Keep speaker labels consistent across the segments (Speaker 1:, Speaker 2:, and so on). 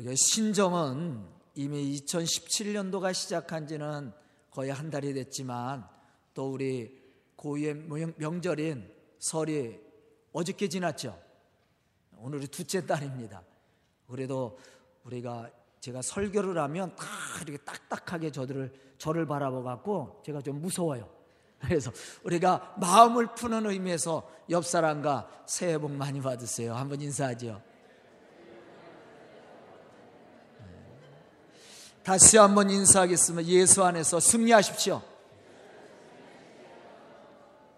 Speaker 1: 우리가 신정은 이미 2017년도가 시작한 지는 거의 한 달이 됐지만 또 우리 고유의 명절인 설이 어저께 지났죠. 오늘이 둘째 달입니다. 그래도 우리가 제가 설교를 하면 다 이렇게 딱딱하게 저들을 저를 바라봐 갖고 제가 좀 무서워요. 그래서 우리가 마음을 푸는 의미에서 옆 사람과 새해 복 많이 받으세요. 한번 인사하죠. 다시 한번 인사하겠습니다. 예수 안에서 승리하십시오.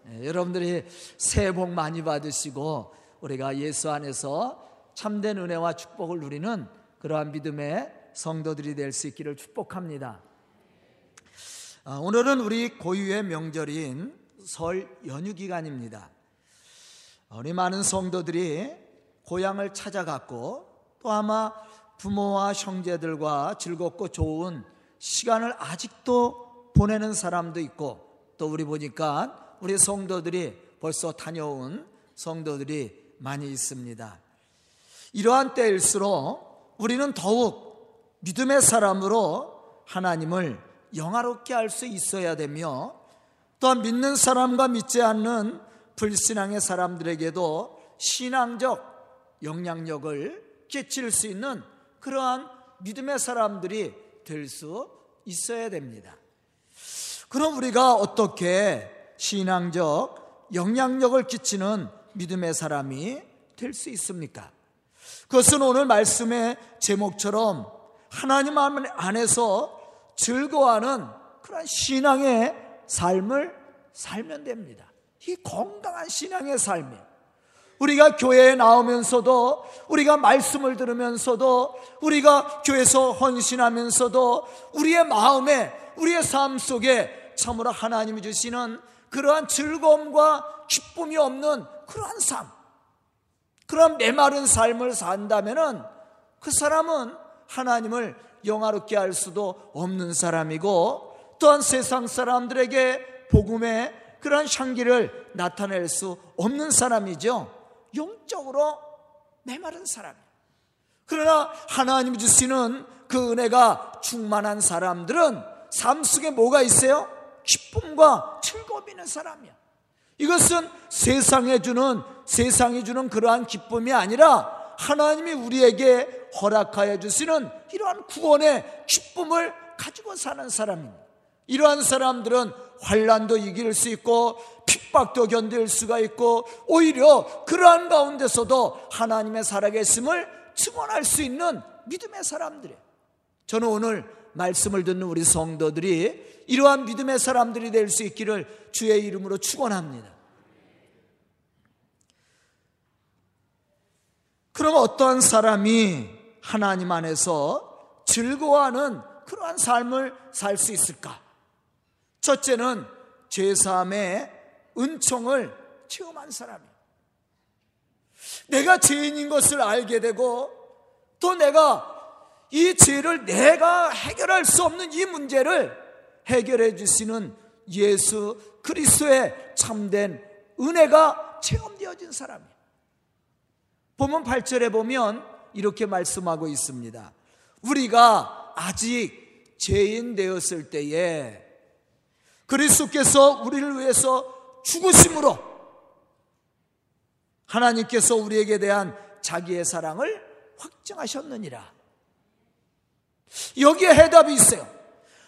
Speaker 1: 네, 여러분들이 새해 복 많이 받으시고 우리가 예수 안에서 참된 은혜와 축복을 누리는 그러한 믿음의 성도들이 될 수 있기를 축복합니다. 아, 오늘은 우리 고유의 명절인 설 연휴 기간입니다. 우리 많은 성도들이 고향을 찾아갔고 또 아마 부모와 형제들과 즐겁고 좋은 시간을 아직도 보내는 사람도 있고 또 우리 보니까 우리 성도들이 벌써 다녀온 성도들이 많이 있습니다. 이러한 때일수록 우리는 더욱 믿음의 사람으로 하나님을 영화롭게 할 수 있어야 되며 또한 믿는 사람과 믿지 않는 불신앙의 사람들에게도 신앙적 영향력을 끼칠 수 있는 그러한 믿음의 사람들이 될 수 있어야 됩니다. 그럼 우리가 어떻게 신앙적 영향력을 끼치는 믿음의 사람이 될 수 있습니까? 그것은 오늘 말씀의 제목처럼 하나님 안에서 즐거워하는 그런 신앙의 삶을 살면 됩니다. 이 건강한 신앙의 삶이에요. 우리가 교회에 나오면서도 우리가 말씀을 들으면서도 우리가 교회에서 헌신하면서도 우리의 마음에 우리의 삶 속에 참으로 하나님이 주시는 그러한 즐거움과 기쁨이 없는 그러한 삶 그런 메마른 삶을 산다면은 그 사람은 하나님을 영화롭게 할 수도 없는 사람이고 또한 세상 사람들에게 복음의 그러한 향기를 나타낼 수 없는 사람이죠. 영적으로 메마른 사람. 그러나 하나님 주시는 그 은혜가 충만한 사람들은 삶 속에 뭐가 있어요? 기쁨과 즐거움이 있는 사람이야. 이것은 세상에 주는 세상이 주는 그러한 기쁨이 아니라 하나님이 우리에게 허락하여 주시는 이러한 구원의 기쁨을 가지고 사는 사람입니다. 이러한 사람들은 환란도 이길 수 있고 핍박도 견딜 수가 있고 오히려 그러한 가운데서도 하나님의 살아계심을 증언할 수 있는 믿음의 사람들이에요. 저는 오늘 말씀을 듣는 우리 성도들이 이러한 믿음의 사람들이 될 수 있기를 주의 이름으로 축원합니다. 그럼 어떠한 사람이 하나님 안에서 즐거워하는 그러한 삶을 살 수 있을까? 첫째는 죄사함의 은총을 체험한 사람이에요. 내가 죄인인 것을 알게 되고 또 내가 이 죄를 내가 해결할 수 없는 이 문제를 해결해 주시는 예수 그리스도의 참된 은혜가 체험되어진 사람이에요. 보면 8절에 보면 이렇게 말씀하고 있습니다. 우리가 아직 죄인 되었을 때에 그리스도께서 우리를 위해서 죽으심으로 하나님께서 우리에게 대한 자기의 사랑을 확정하셨느니라. 여기에 해답이 있어요.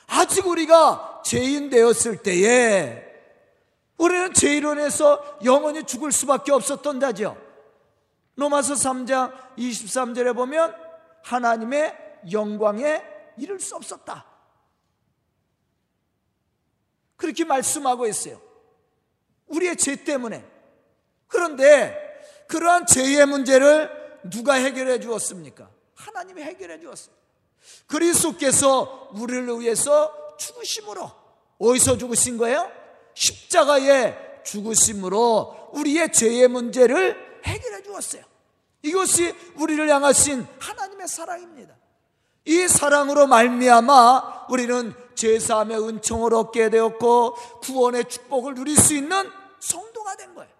Speaker 1: 아직 우리가 죄인 되었을 때에 우리는 죄인론에서 영원히 죽을 수밖에 없었던다죠. 로마서 3장 23절에 보면 하나님의 영광에 이를 수 없었다. 그렇게 말씀하고 있어요. 우리의 죄 때문에. 그런데 그러한 죄의 문제를 누가 해결해 주었습니까? 하나님이 해결해 주었어요. 그리스도께서 우리를 위해서 죽으심으로 어디서 죽으신 거예요? 십자가에 죽으심으로 우리의 죄의 문제를 해결해 주었어요. 이것이 우리를 향하신 하나님의 사랑입니다. 이 사랑으로 말미암아 우리는 제사함의 은총을 얻게 되었고 구원의 축복을 누릴 수 있는 성도가 된 거예요.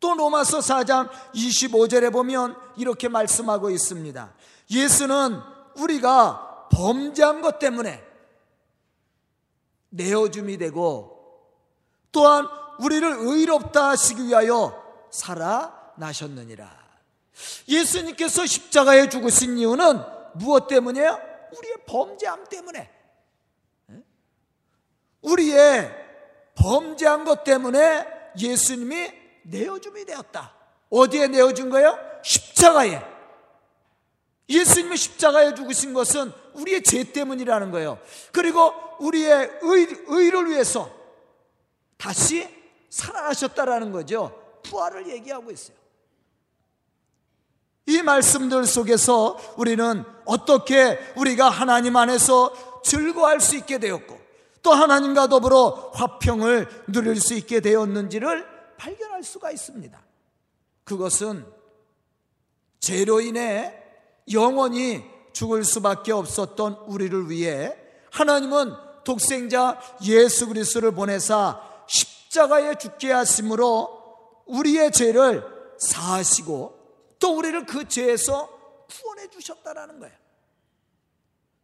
Speaker 1: 또 로마서 4장 25절에 보면 이렇게 말씀하고 있습니다. 예수는 우리가 범죄한 것 때문에 내어줌이 되고 또한 우리를 의롭다 하시기 위하여 살아나셨느니라. 예수님께서 십자가에 죽으신 이유는 무엇 때문이에요? 우리의 범죄함 때문에. 우리의 범죄한 것 때문에 예수님이 내어줌이 되었다. 어디에 내어준 거예요? 십자가에. 예수님이 십자가에 죽으신 것은 우리의 죄 때문이라는 거예요. 그리고 우리의 의, 의를 위해서 다시 살아나셨다라는 거죠. 부활을 얘기하고 있어요. 이 말씀들 속에서 우리는 어떻게 우리가 하나님 안에서 즐거워할 수 있게 되었고 또 하나님과 더불어 화평을 누릴 수 있게 되었는지를 발견할 수가 있습니다. 그것은 죄로 인해 영원히 죽을 수밖에 없었던 우리를 위해 하나님은 독생자 예수 그리스도를 보내사 십자가에 죽게 하심으로 우리의 죄를 사하시고 또 우리를 그 죄에서 구원해 주셨다라는 거예요.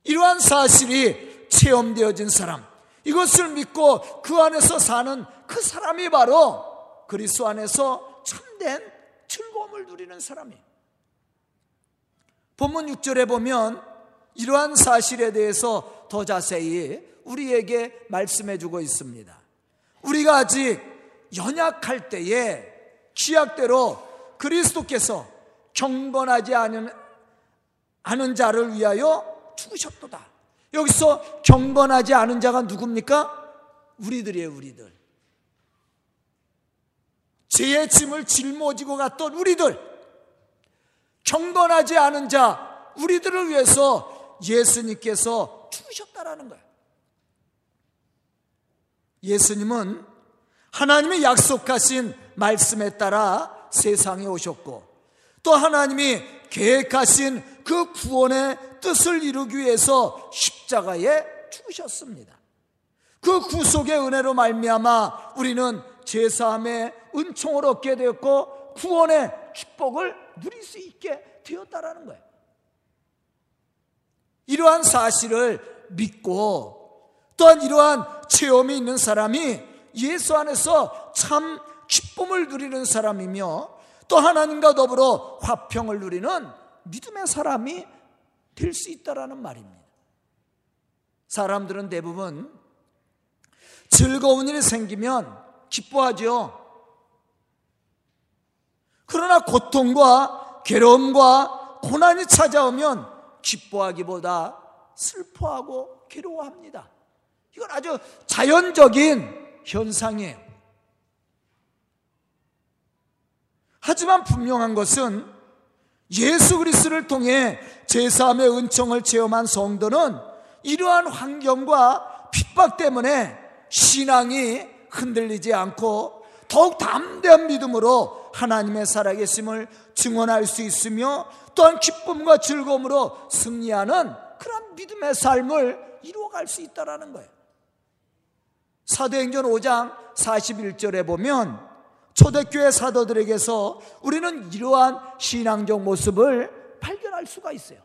Speaker 1: 이러한 사실이 체험되어진 사람, 이것을 믿고 그 안에서 사는 그 사람이 바로 그리스도 안에서 참된 즐거움을 누리는 사람이에요. 본문 6절에 보면 이러한 사실에 대해서 더 자세히 우리에게 말씀해 주고 있습니다. 우리가 아직 연약할 때에 기약대로 그리스도께서 경건하지 않은, 않은 자를 위하여 죽으셨도다. 여기서 경건하지 않은 자가 누굽니까? 우리들이에요, 우리들. 죄의 짐을 짊어지고 갔던 우리들. 경건하지 않은 자, 우리들을 위해서 예수님께서 죽으셨다라는 거예요. 예수님은 하나님이 약속하신 말씀에 따라 세상에 오셨고 또 하나님이 계획하신 그 구원의 뜻을 이루기 위해서 십자가에 죽으셨습니다. 그 구속의 은혜로 말미암아 우리는 제사함의 은총을 얻게 되었고 구원의 축복을 누릴 수 있게 되었다라는 거예요. 이러한 사실을 믿고 또한 이러한 체험이 있는 사람이 예수 안에서 참 기쁨을 누리는 사람이며 또 하나님과 더불어 화평을 누리는 믿음의 사람이 될 수 있다라는 말입니다. 사람들은 대부분 즐거운 일이 생기면 기뻐하죠. 그러나 고통과 괴로움과 고난이 찾아오면 기뻐하기보다 슬퍼하고 괴로워합니다. 이건 아주 자연적인 현상이에요. 하지만 분명한 것은 예수 그리스도를 통해 제3의 은총을 체험한 성도는 이러한 환경과 핍박 때문에 신앙이 흔들리지 않고 더욱 담대한 믿음으로 하나님의 살아계심을 증언할 수 있으며 또한 기쁨과 즐거움으로 승리하는 그런 믿음의 삶을 이루어갈 수 있다는 거예요. 사도행전 5장 41절에 보면 초대교회 사도들에게서 우리는 이러한 신앙적 모습을 발견할 수가 있어요.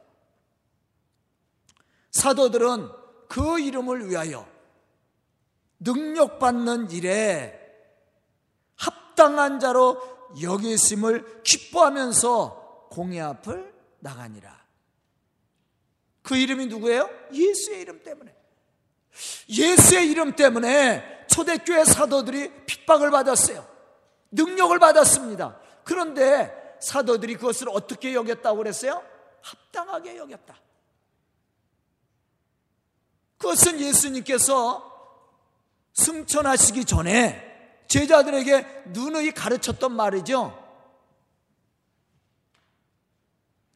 Speaker 1: 사도들은 그 이름을 위하여 능력받는 일에 합당한 자로 여기심을 기뻐하면서 공의 앞을 나가니라. 그 이름이 누구예요? 예수의 이름 때문에. 예수의 이름 때문에 초대교회 사도들이 핍박을 받았어요. 능력을 받았습니다. 그런데 사도들이 그것을 어떻게 여겼다고 그랬어요? 합당하게 여겼다. 그것은 예수님께서 승천하시기 전에 제자들에게 누누이 가르쳤던 말이죠.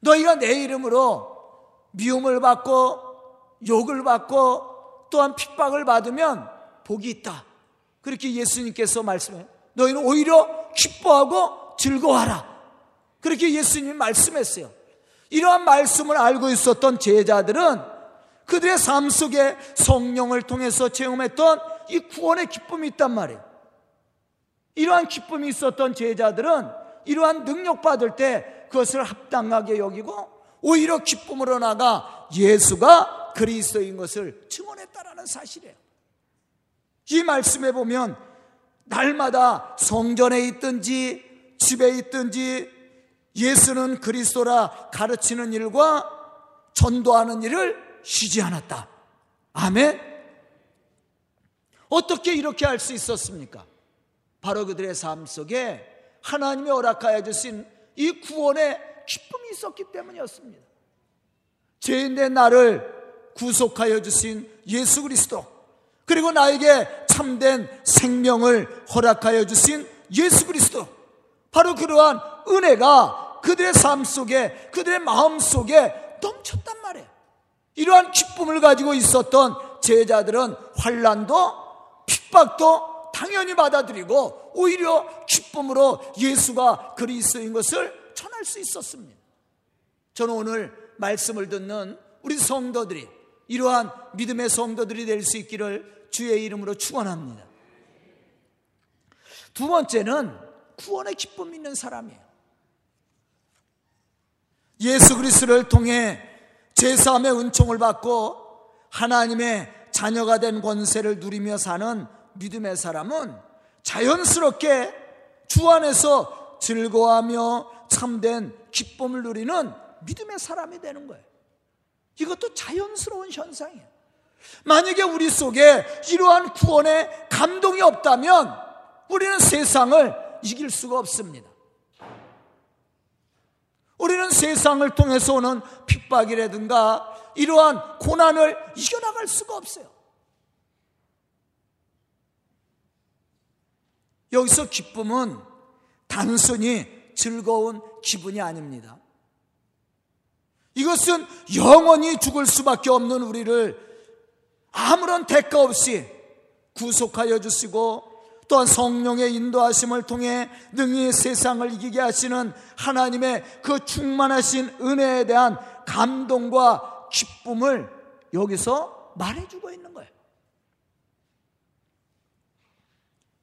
Speaker 1: 너희가 내 이름으로 미움을 받고 욕을 받고 또한 핍박을 받으면 복이 있다. 그렇게 예수님께서 말씀해요. 너희는 오히려 기뻐하고 즐거워하라. 그렇게 예수님이 말씀했어요. 이러한 말씀을 알고 있었던 제자들은 그들의 삶 속에 성령을 통해서 체험했던 이 구원의 기쁨이 있단 말이에요. 이러한 기쁨이 있었던 제자들은 이러한 능력 받을 때 그것을 합당하게 여기고 오히려 기쁨으로 나가 예수가 그리스도인 것을 증언했다라는 사실이에요. 이 말씀에 보면 날마다 성전에 있든지 집에 있든지 예수는 그리스도라 가르치는 일과 전도하는 일을 쉬지 않았다. 아멘. 어떻게 이렇게 할 수 있었습니까? 바로 그들의 삶 속에 하나님이 허락하여 주신 이 구원의 기쁨이 있었기 때문이었습니다. 죄인 된 나를 구속하여 주신 예수 그리스도 그리고 나에게 참된 생명을 허락하여 주신 예수 그리스도 바로 그러한 은혜가 그들의 삶 속에 그들의 마음 속에 넘쳤단 말이에요. 이러한 기쁨을 가지고 있었던 제자들은 환란도 핍박도 당연히 받아들이고 오히려 기쁨으로 예수가 그리스도인 것을 전할 수 있었습니다. 저는 오늘 말씀을 듣는 우리 성도들이 이러한 믿음의 성도들이 될 수 있기를 주의 이름으로 축원합니다. 두 번째는 구원의 기쁨 있는 사람이에요. 예수 그리스도를 통해 제사함의 은총을 받고 하나님의 자녀가 된 권세를 누리며 사는 믿음의 사람은 자연스럽게 주 안에서 즐거워하며 참된 기쁨을 누리는 믿음의 사람이 되는 거예요. 이것도 자연스러운 현상이에요. 만약에 우리 속에 이러한 구원의 감동이 없다면 우리는 세상을 이길 수가 없습니다. 우리는 세상을 통해서 오는 핍박이라든가 이러한 고난을 이겨나갈 수가 없어요. 여기서 기쁨은 단순히 즐거운 기분이 아닙니다. 이것은 영원히 죽을 수밖에 없는 우리를 아무런 대가 없이 구속하여 주시고 또한 성령의 인도하심을 통해 능히 세상을 이기게 하시는 하나님의 그 충만하신 은혜에 대한 감동과 기쁨을 여기서 말해주고 있는 거예요.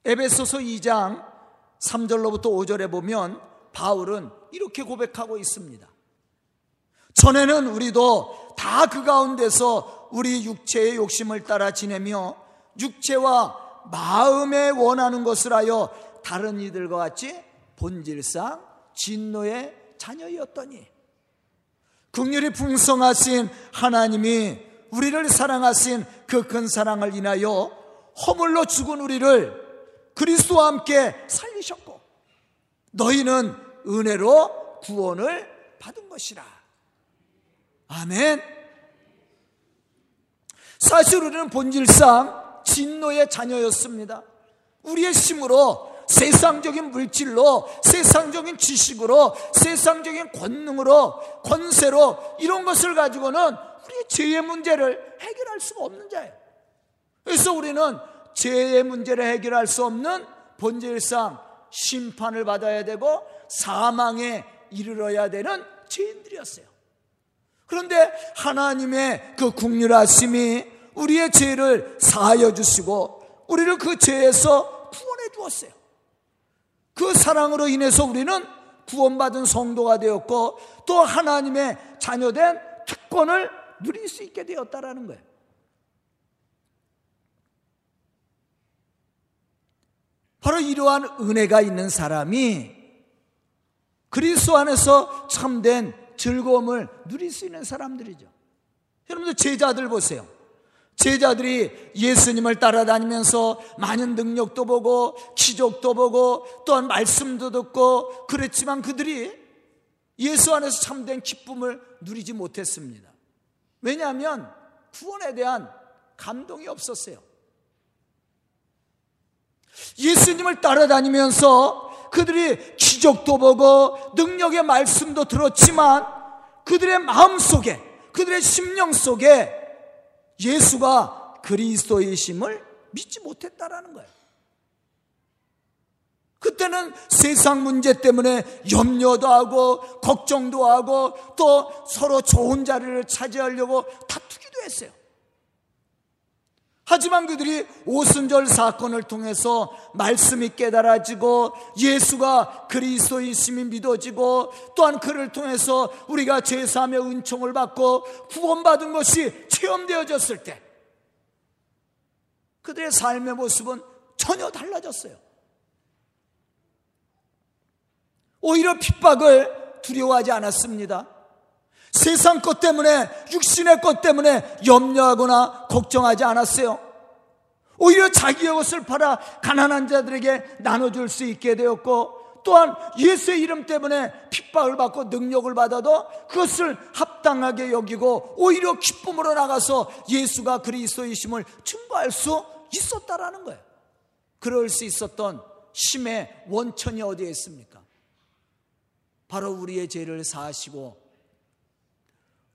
Speaker 1: 에베소서 2장 3절로부터 5절에 보면 바울은 이렇게 고백하고 있습니다. 전에는 우리도 다 그 가운데서 우리 육체의 욕심을 따라 지내며 육체와 마음에 원하는 것을 하여 다른 이들과 같이 본질상 진노의 자녀였더니 극률이 풍성하신 하나님이 우리를 사랑하신 그 큰 사랑을 인하여 허물로 죽은 우리를 그리스도와 함께 살리셨고 너희는 은혜로 구원을 받은 것이라. 아멘. 사실 우리는 본질상 진노의 자녀였습니다. 우리의 힘으로 세상적인 물질로 세상적인 지식으로 세상적인 권능으로 권세로 이런 것을 가지고는 우리의 죄의 문제를 해결할 수가 없는 자예요. 그래서 우리는 죄의 문제를 해결할 수 없는 본질상 심판을 받아야 되고 사망에 이르러야 되는 죄인들이었어요. 그런데 하나님의 그 국률하심이 우리의 죄를 사하여 주시고 우리를 그 죄에서 구원해 주었어요. 그 사랑으로 인해서 우리는 구원받은 성도가 되었고 또 하나님의 자녀된 특권을 누릴 수 있게 되었다라는 거예요. 바로 이러한 은혜가 있는 사람이 그리스도 안에서 참된 즐거움을 누릴 수 있는 사람들이죠. 여러분들 제자들 보세요. 제자들이 예수님을 따라다니면서 많은 능력도 보고 기적도 보고 또한 말씀도 듣고 그랬지만 그들이 예수 안에서 참된 기쁨을 누리지 못했습니다. 왜냐하면 구원에 대한 감동이 없었어요. 예수님을 따라다니면서 그들이 기적도 보고 능력의 말씀도 들었지만 그들의 마음 속에 그들의 심령 속에 예수가 그리스도이심을 믿지 못했다라는 거예요. 그때는 세상 문제 때문에 염려도 하고 걱정도 하고 또 서로 좋은 자리를 차지하려고 다투기도 했어요. 하지만 그들이 오순절 사건을 통해서 말씀이 깨달아지고 예수가 그리스도이심이 믿어지고 또한 그를 통해서 우리가 제사함의 은총을 받고 구원받은 것이 체험되어졌을 때 그들의 삶의 모습은 전혀 달라졌어요. 오히려 핍박을 두려워하지 않았습니다. 세상 것 때문에, 육신의 것 때문에 염려하거나 걱정하지 않았어요. 오히려 자기의 것을 팔아 가난한 자들에게 나눠줄 수 있게 되었고, 또한 예수의 이름 때문에 핍박을 받고 능력을 받아도 그것을 합당하게 여기고 오히려 기쁨으로 나가서 예수가 그리스도이심을 증거할 수 있었다라는 거예요. 그럴 수 있었던 힘의 원천이 어디에 있습니까? 바로 우리의 죄를 사하시고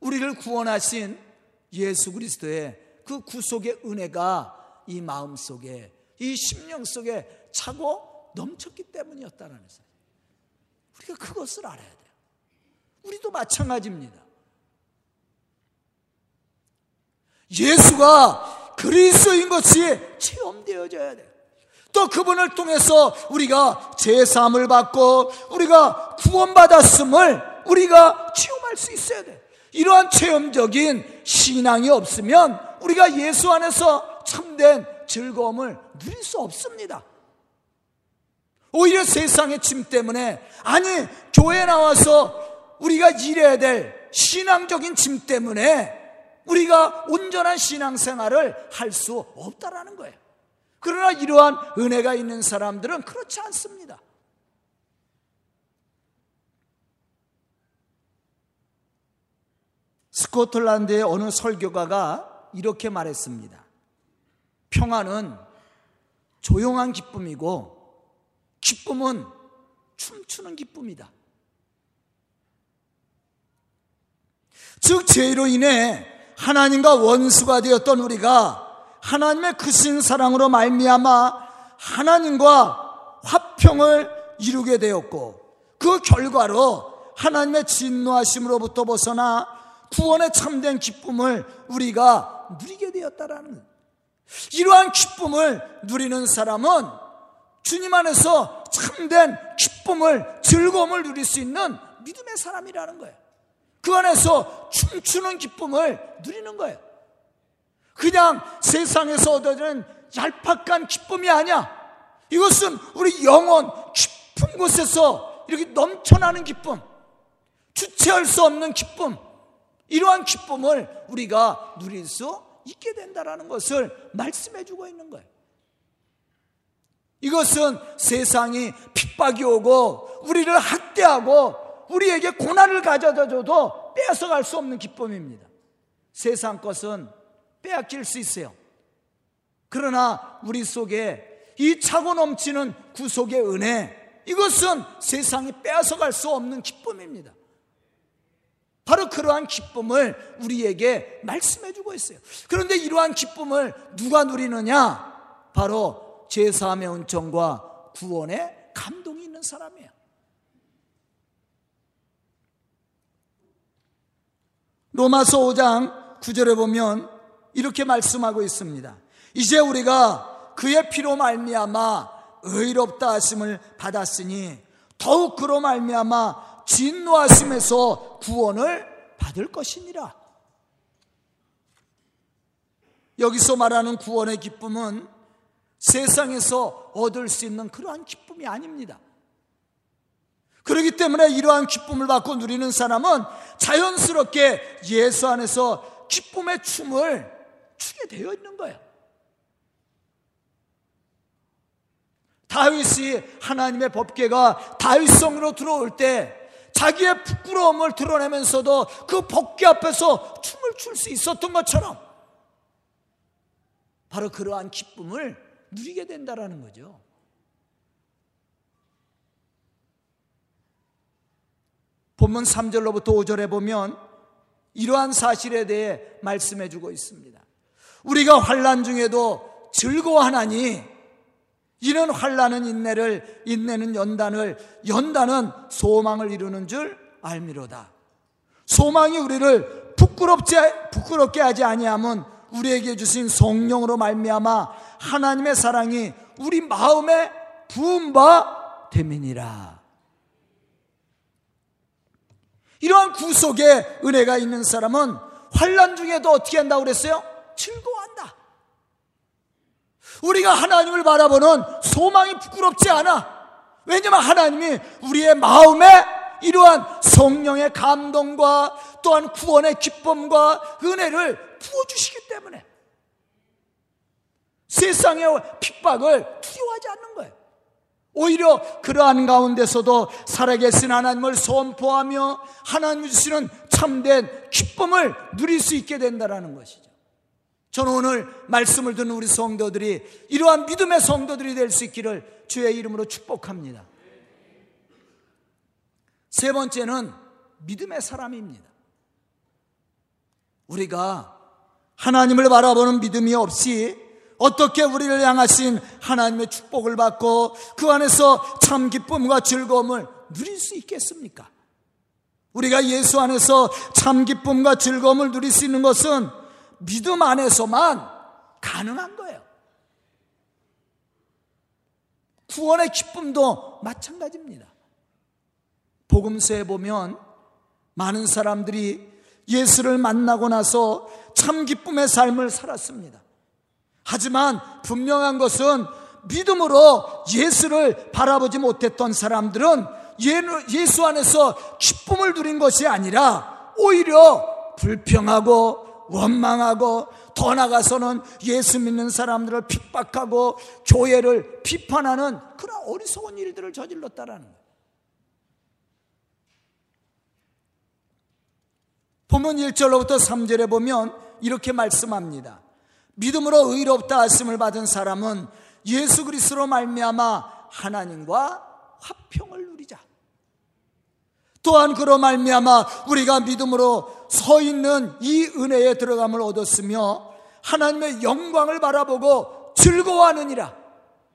Speaker 1: 우리를 구원하신 예수 그리스도의 그 구속의 은혜가 이 마음 속에 이 심령 속에 차고 넘쳤기 때문이었다는 사실. 우리가 그것을 알아야 돼요. 우리도 마찬가지입니다. 예수가 그리스도인 것이 체험되어져야 돼요. 또 그분을 통해서 우리가 제사함을 받고 우리가 구원받았음을 우리가 체험할 수 있어야 돼. 이러한 체험적인 신앙이 없으면 우리가 예수 안에서 참된 즐거움을 누릴 수 없습니다. 오히려 세상의 짐 때문에 아니 교회 나와서 우리가 일해야 될 신앙적인 짐 때문에 우리가 온전한 신앙생활을 할 수 없다라는 거예요. 그러나 이러한 은혜가 있는 사람들은 그렇지 않습니다. 스코틀란드의 어느 설교가가 이렇게 말했습니다. 평화는 조용한 기쁨이고 기쁨은 춤추는 기쁨이다. 즉 죄로 인해 하나님과 원수가 되었던 우리가 하나님의 크신 사랑으로 말미암아 하나님과 화평을 이루게 되었고 그 결과로 하나님의 진노하심으로부터 벗어나 구원의 참된 기쁨을 우리가 누리게 되었다라는 이러한 기쁨을 누리는 사람은 주님 안에서 참된 기쁨을 즐거움을 누릴 수 있는 믿음의 사람이라는 거예요. 그 안에서 춤추는 기쁨을 누리는 거예요. 그냥 세상에서 얻어지는 얄팍한 기쁨이 아니야. 이것은 우리 영혼 깊은 곳에서 이렇게 넘쳐나는 기쁨, 주체할 수 없는 기쁨, 이러한 기쁨을 우리가 누릴 수 있게 된다라는 것을 말씀해 주고 있는 거예요. 이것은 세상이 핍박이 오고 우리를 학대하고 우리에게 고난을 가져다 줘도 빼앗아갈 수 없는 기쁨입니다. 세상 것은 빼앗길 수 있어요. 그러나 우리 속에 이 차고 넘치는 구속의 은혜, 이것은 세상이 빼앗아갈 수 없는 기쁨입니다. 바로 그러한 기쁨을 우리에게 말씀해 주고 있어요. 그런데 이러한 기쁨을 누가 누리느냐? 바로 제사함의 은총과 구원의 감동이 있는 사람이에요. 로마서 5장 9절에 보면 이렇게 말씀하고 있습니다. 이제 우리가 그의 피로 말미암아 의롭다 하심을 받았으니 더욱 그로 말미암아 진노하심에서 구원을 받을 것이니라. 여기서 말하는 구원의 기쁨은 세상에서 얻을 수 있는 그러한 기쁨이 아닙니다. 그렇기 때문에 이러한 기쁨을 받고 누리는 사람은 자연스럽게 예수 안에서 기쁨의 춤을 추게 되어 있는 거예요. 다윗이 하나님의 법계가 다윗성으로 들어올 때 자기의 부끄러움을 드러내면서도 그 법계 앞에서 춤을 출 수 있었던 것처럼 바로 그러한 기쁨을 누리게 된다라는 거죠. 본문 3절로부터 5절에 보면 이러한 사실에 대해 말씀해 주고 있습니다. 우리가 환란 중에도 즐거워하나니 이는 환란은 인내를 인내는 연단을 연단은 소망을 이루는 줄 알미로다. 소망이 우리를 부끄럽지 부끄럽게 하지 아니하면 우리에게 주신 성령으로 말미암아 하나님의 사랑이 우리 마음에 부은 바 됨이니라. 이러한 구속의 은혜가 있는 사람은 환란 중에도 어떻게 한다고 그랬어요? 즐거워한다. 우리가 하나님을 바라보는 소망이 부끄럽지 않아. 왜냐하면 하나님이 우리의 마음에 이러한 성령의 감동과 또한 구원의 기쁨과 은혜를 부어주시기 때문에 세상의 핍박을 두려워하지 않는 거예요. 오히려 그러한 가운데서도 살아계신 하나님을 선포하며 하나님 주시는 참된 기쁨을 누릴 수 있게 된다는 것이죠. 저는 오늘 말씀을 듣는 우리 성도들이 이러한 믿음의 성도들이 될 수 있기를 주의 이름으로 축복합니다. 세 번째는 믿음의 사람입니다. 우리가 하나님을 바라보는 믿음이 없이 어떻게 우리를 향하신 하나님의 축복을 받고 그 안에서 참 기쁨과 즐거움을 누릴 수 있겠습니까? 우리가 예수 안에서 참 기쁨과 즐거움을 누릴 수 있는 것은 믿음 안에서만 가능한 거예요. 구원의 기쁨도 마찬가지입니다. 복음서에 보면 많은 사람들이 예수를 만나고 나서 참 기쁨의 삶을 살았습니다. 하지만 분명한 것은 믿음으로 예수를 바라보지 못했던 사람들은 예수 안에서 기쁨을 누린 것이 아니라 오히려 불평하고 원망하고 더 나가서는 예수 믿는 사람들을 핍박하고 교회를 비판하는 그런 어리석은 일들을 저질렀다라는 거예요. 본문 1절로부터 3절에 보면 이렇게 말씀합니다. 믿음으로 의롭다 하심을 받은 사람은 예수 그리스도로 말미암아 하나님과 화평을 누리자. 또한 그로 말미암아 우리가 믿음으로 서 있는 이 은혜에 들어감을 얻었으며 하나님의 영광을 바라보고 즐거워하느니라.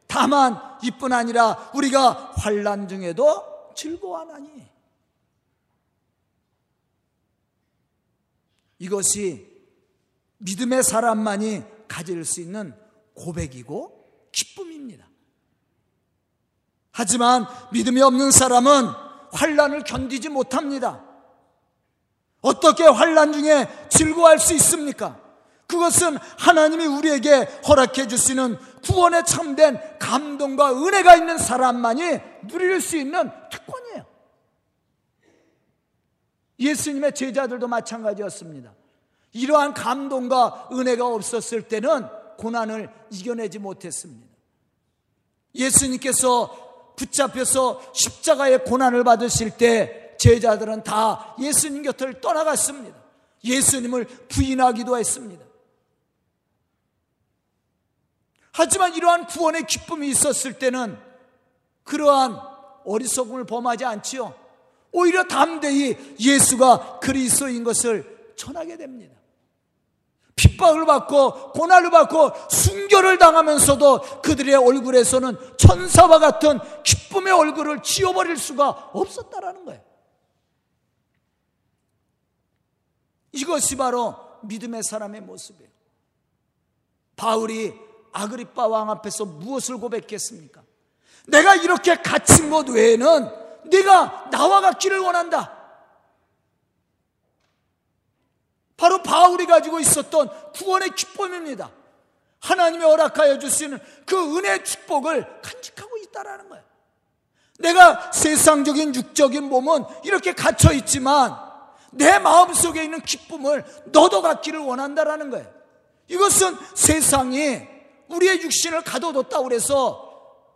Speaker 1: 다만 이뿐 아니라 우리가 환란 중에도 즐거워하나니. 이것이 믿음의 사람만이 가질 수 있는 고백이고 기쁨입니다. 하지만 믿음이 없는 사람은 환란을 견디지 못합니다. 어떻게 환란 중에 즐거워할 수 있습니까? 그것은 하나님이 우리에게 허락해 주시는 구원에 참된 감동과 은혜가 있는 사람만이 누릴 수 있는 특권이에요. 예수님의 제자들도 마찬가지였습니다. 이러한 감동과 은혜가 없었을 때는 고난을 이겨내지 못했습니다. 예수님께서 붙잡혀서 십자가의 고난을 받으실 때 제자들은 다 예수님 곁을 떠나갔습니다. 예수님을 부인하기도 했습니다. 하지만 이러한 구원의 기쁨이 있었을 때는 그러한 어리석음을 범하지 않지요. 오히려 담대히 예수가 그리스도인 것을 전하게 됩니다. 핍박을 받고 고난을 받고 순교를 당하면서도 그들의 얼굴에서는 천사와 같은 기쁨의 얼굴을 지워버릴 수가 없었다라는 거예요. 이것이 바로 믿음의 사람의 모습이에요. 바울이 아그리빠 왕 앞에서 무엇을 고백했습니까? 내가 이렇게 갇힌 것 외에는 네가 나와 같기를 원한다. 바로 바울이 가지고 있었던 구원의 기쁨입니다. 하나님이 허락하여 주시는 그 은혜의 축복을 간직하고 있다라는 거예요. 내가 세상적인 육적인 몸은 이렇게 갇혀 있지만 내 마음 속에 있는 기쁨을 너도 갖기를 원한다라는 거예요. 이것은 세상이 우리의 육신을 가둬뒀다고 그래서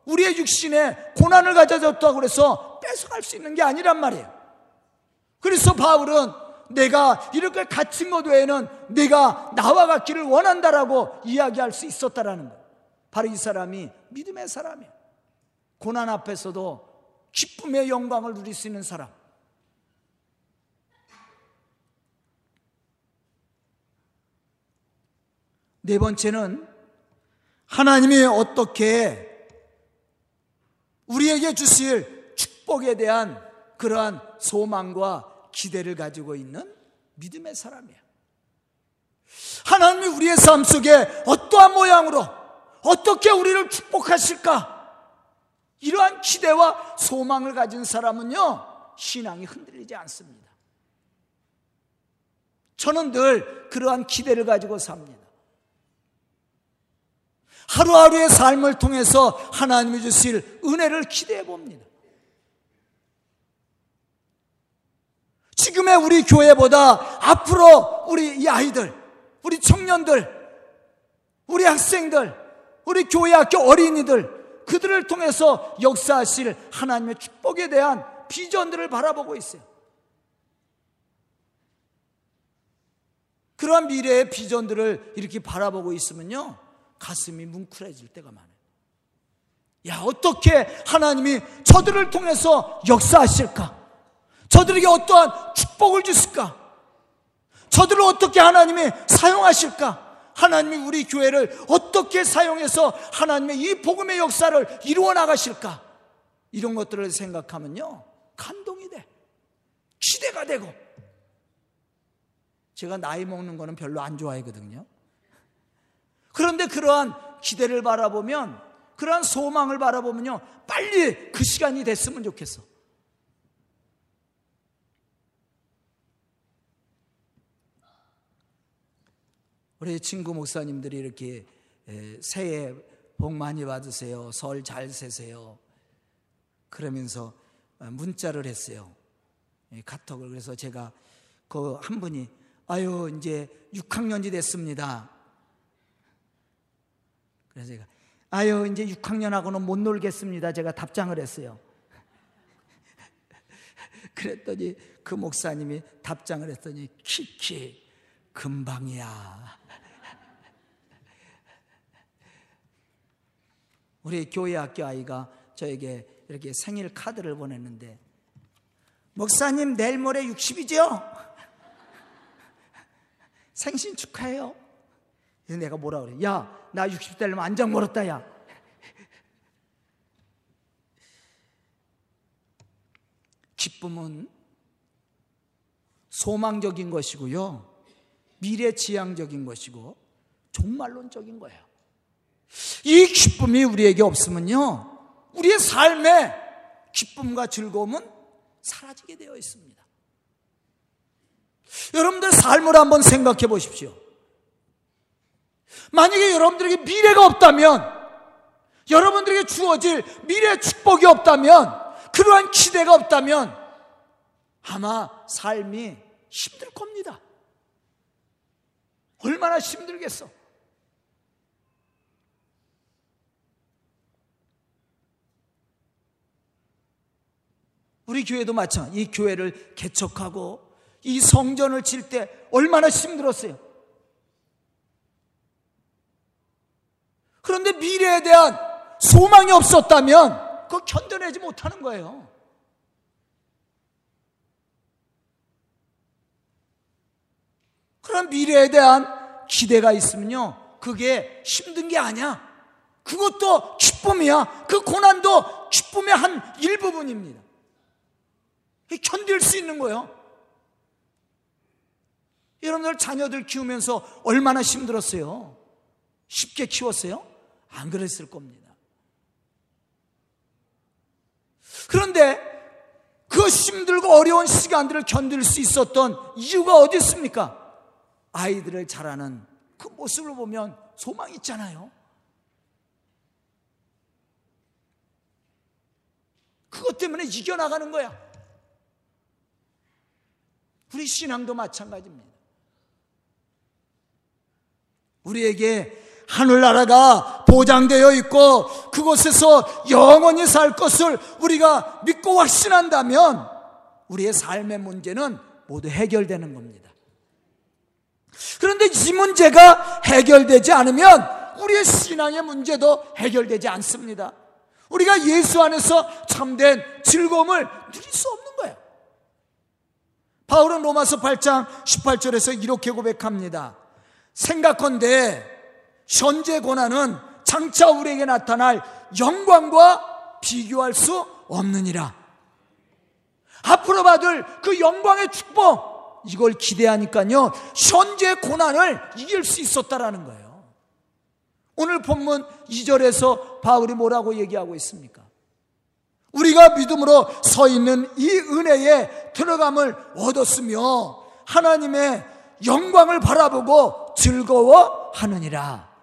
Speaker 1: 우리의 육신에 고난을 가져줬다고 그래서 뺏어갈 수 있는 게 아니란 말이에요. 그래서 바울은 내가 이렇게 갇힌 것 외에는 내가 나와 같기를 원한다라고 이야기할 수 있었다라는 것. 바로 이 사람이 믿음의 사람이에요. 고난 앞에서도 기쁨의 영광을 누릴 수 있는 사람. 네 번째는 하나님이 어떻게 우리에게 주실 축복에 대한 그러한 소망과 기대를 가지고 있는 믿음의 사람이야. 하나님이 우리의 삶 속에 어떠한 모양으로 어떻게 우리를 축복하실까? 이러한 기대와 소망을 가진 사람은요, 신앙이 흔들리지 않습니다. 저는 늘 그러한 기대를 가지고 삽니다. 하루하루의 삶을 통해서 하나님이 주실 은혜를 기대해 봅니다. 지금의 우리 교회보다 앞으로 우리 이 아이들, 우리 청년들, 우리 학생들, 우리 교회 학교 어린이들, 그들을 통해서 역사하실 하나님의 축복에 대한 비전들을 바라보고 있어요. 그러한 미래의 비전들을 이렇게 바라보고 있으면요, 가슴이 뭉클해질 때가 많아요. 야, 어떻게 하나님이 저들을 통해서 역사하실까? 저들에게 어떠한 축복을 주실까? 저들을 어떻게 하나님이 사용하실까? 하나님이 우리 교회를 어떻게 사용해서 하나님의 이 복음의 역사를 이루어 나가실까? 이런 것들을 생각하면요. 감동이 돼. 기대가 되고. 제가 나이 먹는 거는 별로 안 좋아하거든요. 그런데 그러한 기대를 바라보면, 그러한 소망을 바라보면요. 빨리 그 시간이 됐으면 좋겠어. 우리 친구 목사님들이 이렇게 새해 복 많이 받으세요. 설 잘 세세요. 그러면서 어, 문자를 했어요. 카톡을. 그래서 제가 그 한 분이 아유, 이제 6학년이 됐습니다. 그래서 제가 아유, 이제 6학년하고는 못 놀겠습니다. 제가 답장을 했어요. 그랬더니 그 목사님이 답장을 했더니 키키 금방이야. 우리 교회 학교 아이가 저에게 이렇게 생일 카드를 보냈는데 목사님 내일 모레 60이죠? 생신 축하해요. 그래서 내가 뭐라 그래? 야, 나 60 되려면 안장 멀었다, 야. 기쁨은 소망적인 것이고요. 미래 지향적인 것이고 종말론적인 거예요. 이 기쁨이 우리에게 없으면요. 우리의 삶의 기쁨과 즐거움은 사라지게 되어 있습니다. 여러분들 삶을 한번 생각해 보십시오. 만약에 여러분들에게 미래가 없다면, 여러분들에게 주어질 미래 축복이 없다면, 그러한 기대가 없다면, 아마 삶이 힘들 겁니다. 얼마나 힘들겠어. 우리 교회도 마찬가지. 이 교회를 개척하고 이 성전을 칠 때 얼마나 힘들었어요. 그런데 미래에 대한 소망이 없었다면 그거 견뎌내지 못하는 거예요. 그런 미래에 대한 기대가 있으면요. 그게 힘든 게 아니야. 그것도 기쁨이야. 그 고난도 기쁨의 한 일부분입니다. 견딜 수 있는 거예요. 여러분들 자녀들 키우면서 얼마나 힘들었어요? 쉽게 키웠어요? 안 그랬을 겁니다. 그런데 그 힘들고 어려운 시간들을 견딜 수 있었던 이유가 어디 있습니까? 아이들을 자라는 그 모습을 보면 소망이 있잖아요. 그것 때문에 이겨나가는 거야. 우리 신앙도 마찬가지입니다. 우리에게 하늘나라가 보장되어 있고 그곳에서 영원히 살 것을 우리가 믿고 확신한다면 우리의 삶의 문제는 모두 해결되는 겁니다. 그런데 이 문제가 해결되지 않으면 우리의 신앙의 문제도 해결되지 않습니다. 우리가 예수 안에서 참된 즐거움을 누릴 수 없는 거예요. 바울은 로마서 8장 18절에서 이렇게 고백합니다. 생각건대 현재 고난은 장차 우리에게 나타날 영광과 비교할 수 없느니라. 앞으로 받을 그 영광의 축복, 이걸 기대하니까요. 현재 고난을 이길 수 있었다라는 거예요. 오늘 본문 2절에서 바울이 뭐라고 얘기하고 있습니까? 우리가 믿음으로 서 있는 이 은혜에 들어감을 얻었으며 하나님의 영광을 바라보고 즐거워하느니라.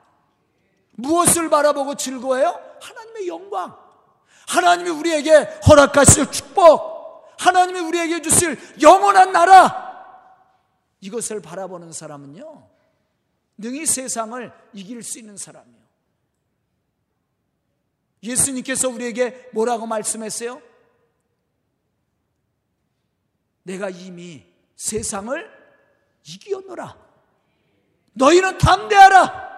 Speaker 1: 무엇을 바라보고 즐거워해요? 하나님의 영광. 하나님이 우리에게 허락하실 축복. 하나님이 우리에게 주실 영원한 나라. 이것을 바라보는 사람은요. 능히 세상을 이길 수 있는 사람이에요. 예수님께서 우리에게 뭐라고 말씀했어요? 내가 이미 세상을 이기었노라. 너희는 담대하라.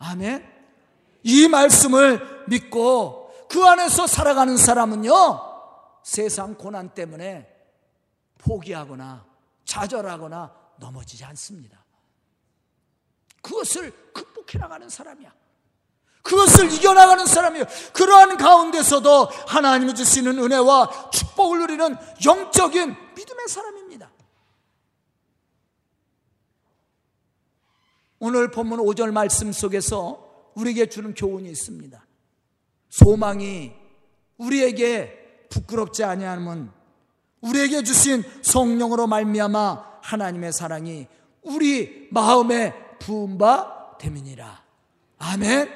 Speaker 1: 아멘. 이 말씀을 믿고 그 안에서 살아가는 사람은요, 세상 고난 때문에 포기하거나 좌절하거나 넘어지지 않습니다. 그것을 극복해 나가는 사람이야. 그것을 이겨나가는 사람이에요. 그러한 가운데서도 하나님이 주시는 은혜와 축복을 누리는 영적인 믿음의 사람입니다. 오늘 본문 5절 말씀 속에서 우리에게 주는 교훈이 있습니다. 소망이 우리에게 부끄럽지 아니하면 우리에게 주신 성령으로 말미암아 하나님의 사랑이 우리 마음에 부은 바 됨이니라. 아멘.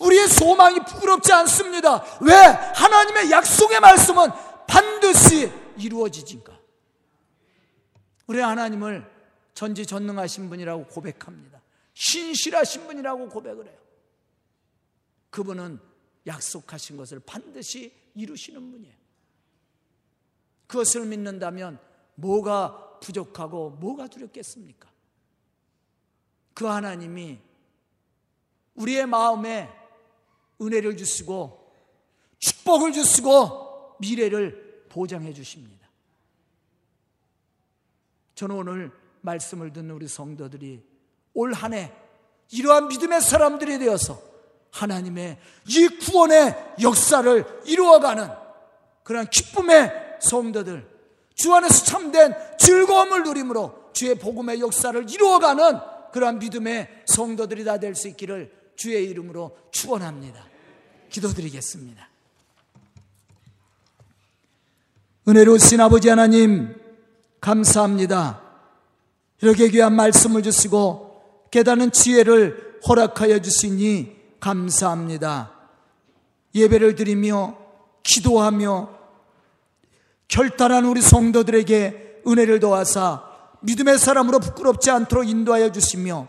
Speaker 1: 우리의 소망이 부끄럽지 않습니다. 왜? 하나님의 약속의 말씀은 반드시 이루어지니까. 우리 하나님을 전지전능하신 분이라고 고백합니다. 신실하신 분이라고 고백을 해요. 그분은 약속하신 것을 반드시 이루시는 분이에요. 그것을 믿는다면 뭐가 부족하고 뭐가 두렵겠습니까? 그 하나님이 우리의 마음에 은혜를 주시고 축복을 주시고 미래를 보장해 주십니다. 저는 오늘 말씀을 듣는 우리 성도들이 올 한 해 이러한 믿음의 사람들이 되어서 하나님의 이 구원의 역사를 이루어가는 그런 기쁨의 성도들 주 안에서 참된 즐거움을 누림으로 주의 복음의 역사를 이루어가는 그러한 믿음의 성도들이 다 될 수 있기를 주의 이름으로 축원합니다. 기도드리겠습니다. 은혜로우신 아버지 하나님 감사합니다. 이렇게 귀한 말씀을 주시고 깨닫는 지혜를 허락하여 주시니 감사합니다. 예배를 드리며 기도하며 결단한 우리 성도들에게 은혜를 도와사 믿음의 사람으로 부끄럽지 않도록 인도하여 주시며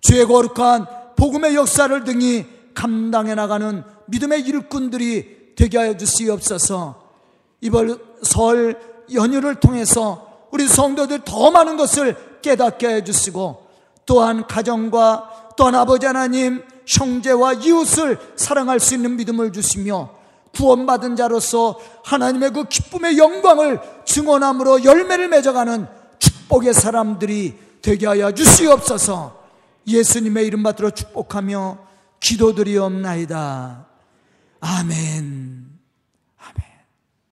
Speaker 1: 죄 거룩한 복음의 역사를 등이 감당해 나가는 믿음의 일꾼들이 되게 하여 주시옵소서. 이번 설 연휴를 통해서 우리 성도들 더 많은 것을 깨닫게 해 주시고 또한 가정과 또한 아버지 하나님 형제와 이웃을 사랑할 수 있는 믿음을 주시며 구원받은 자로서 하나님의 그 기쁨의 영광을 증언함으로 열매를 맺어가는 축복의 사람들이 되게 하여 주시옵소서 예수님의 이름 받들어 축복하며 기도드리옵나이다. 아멘.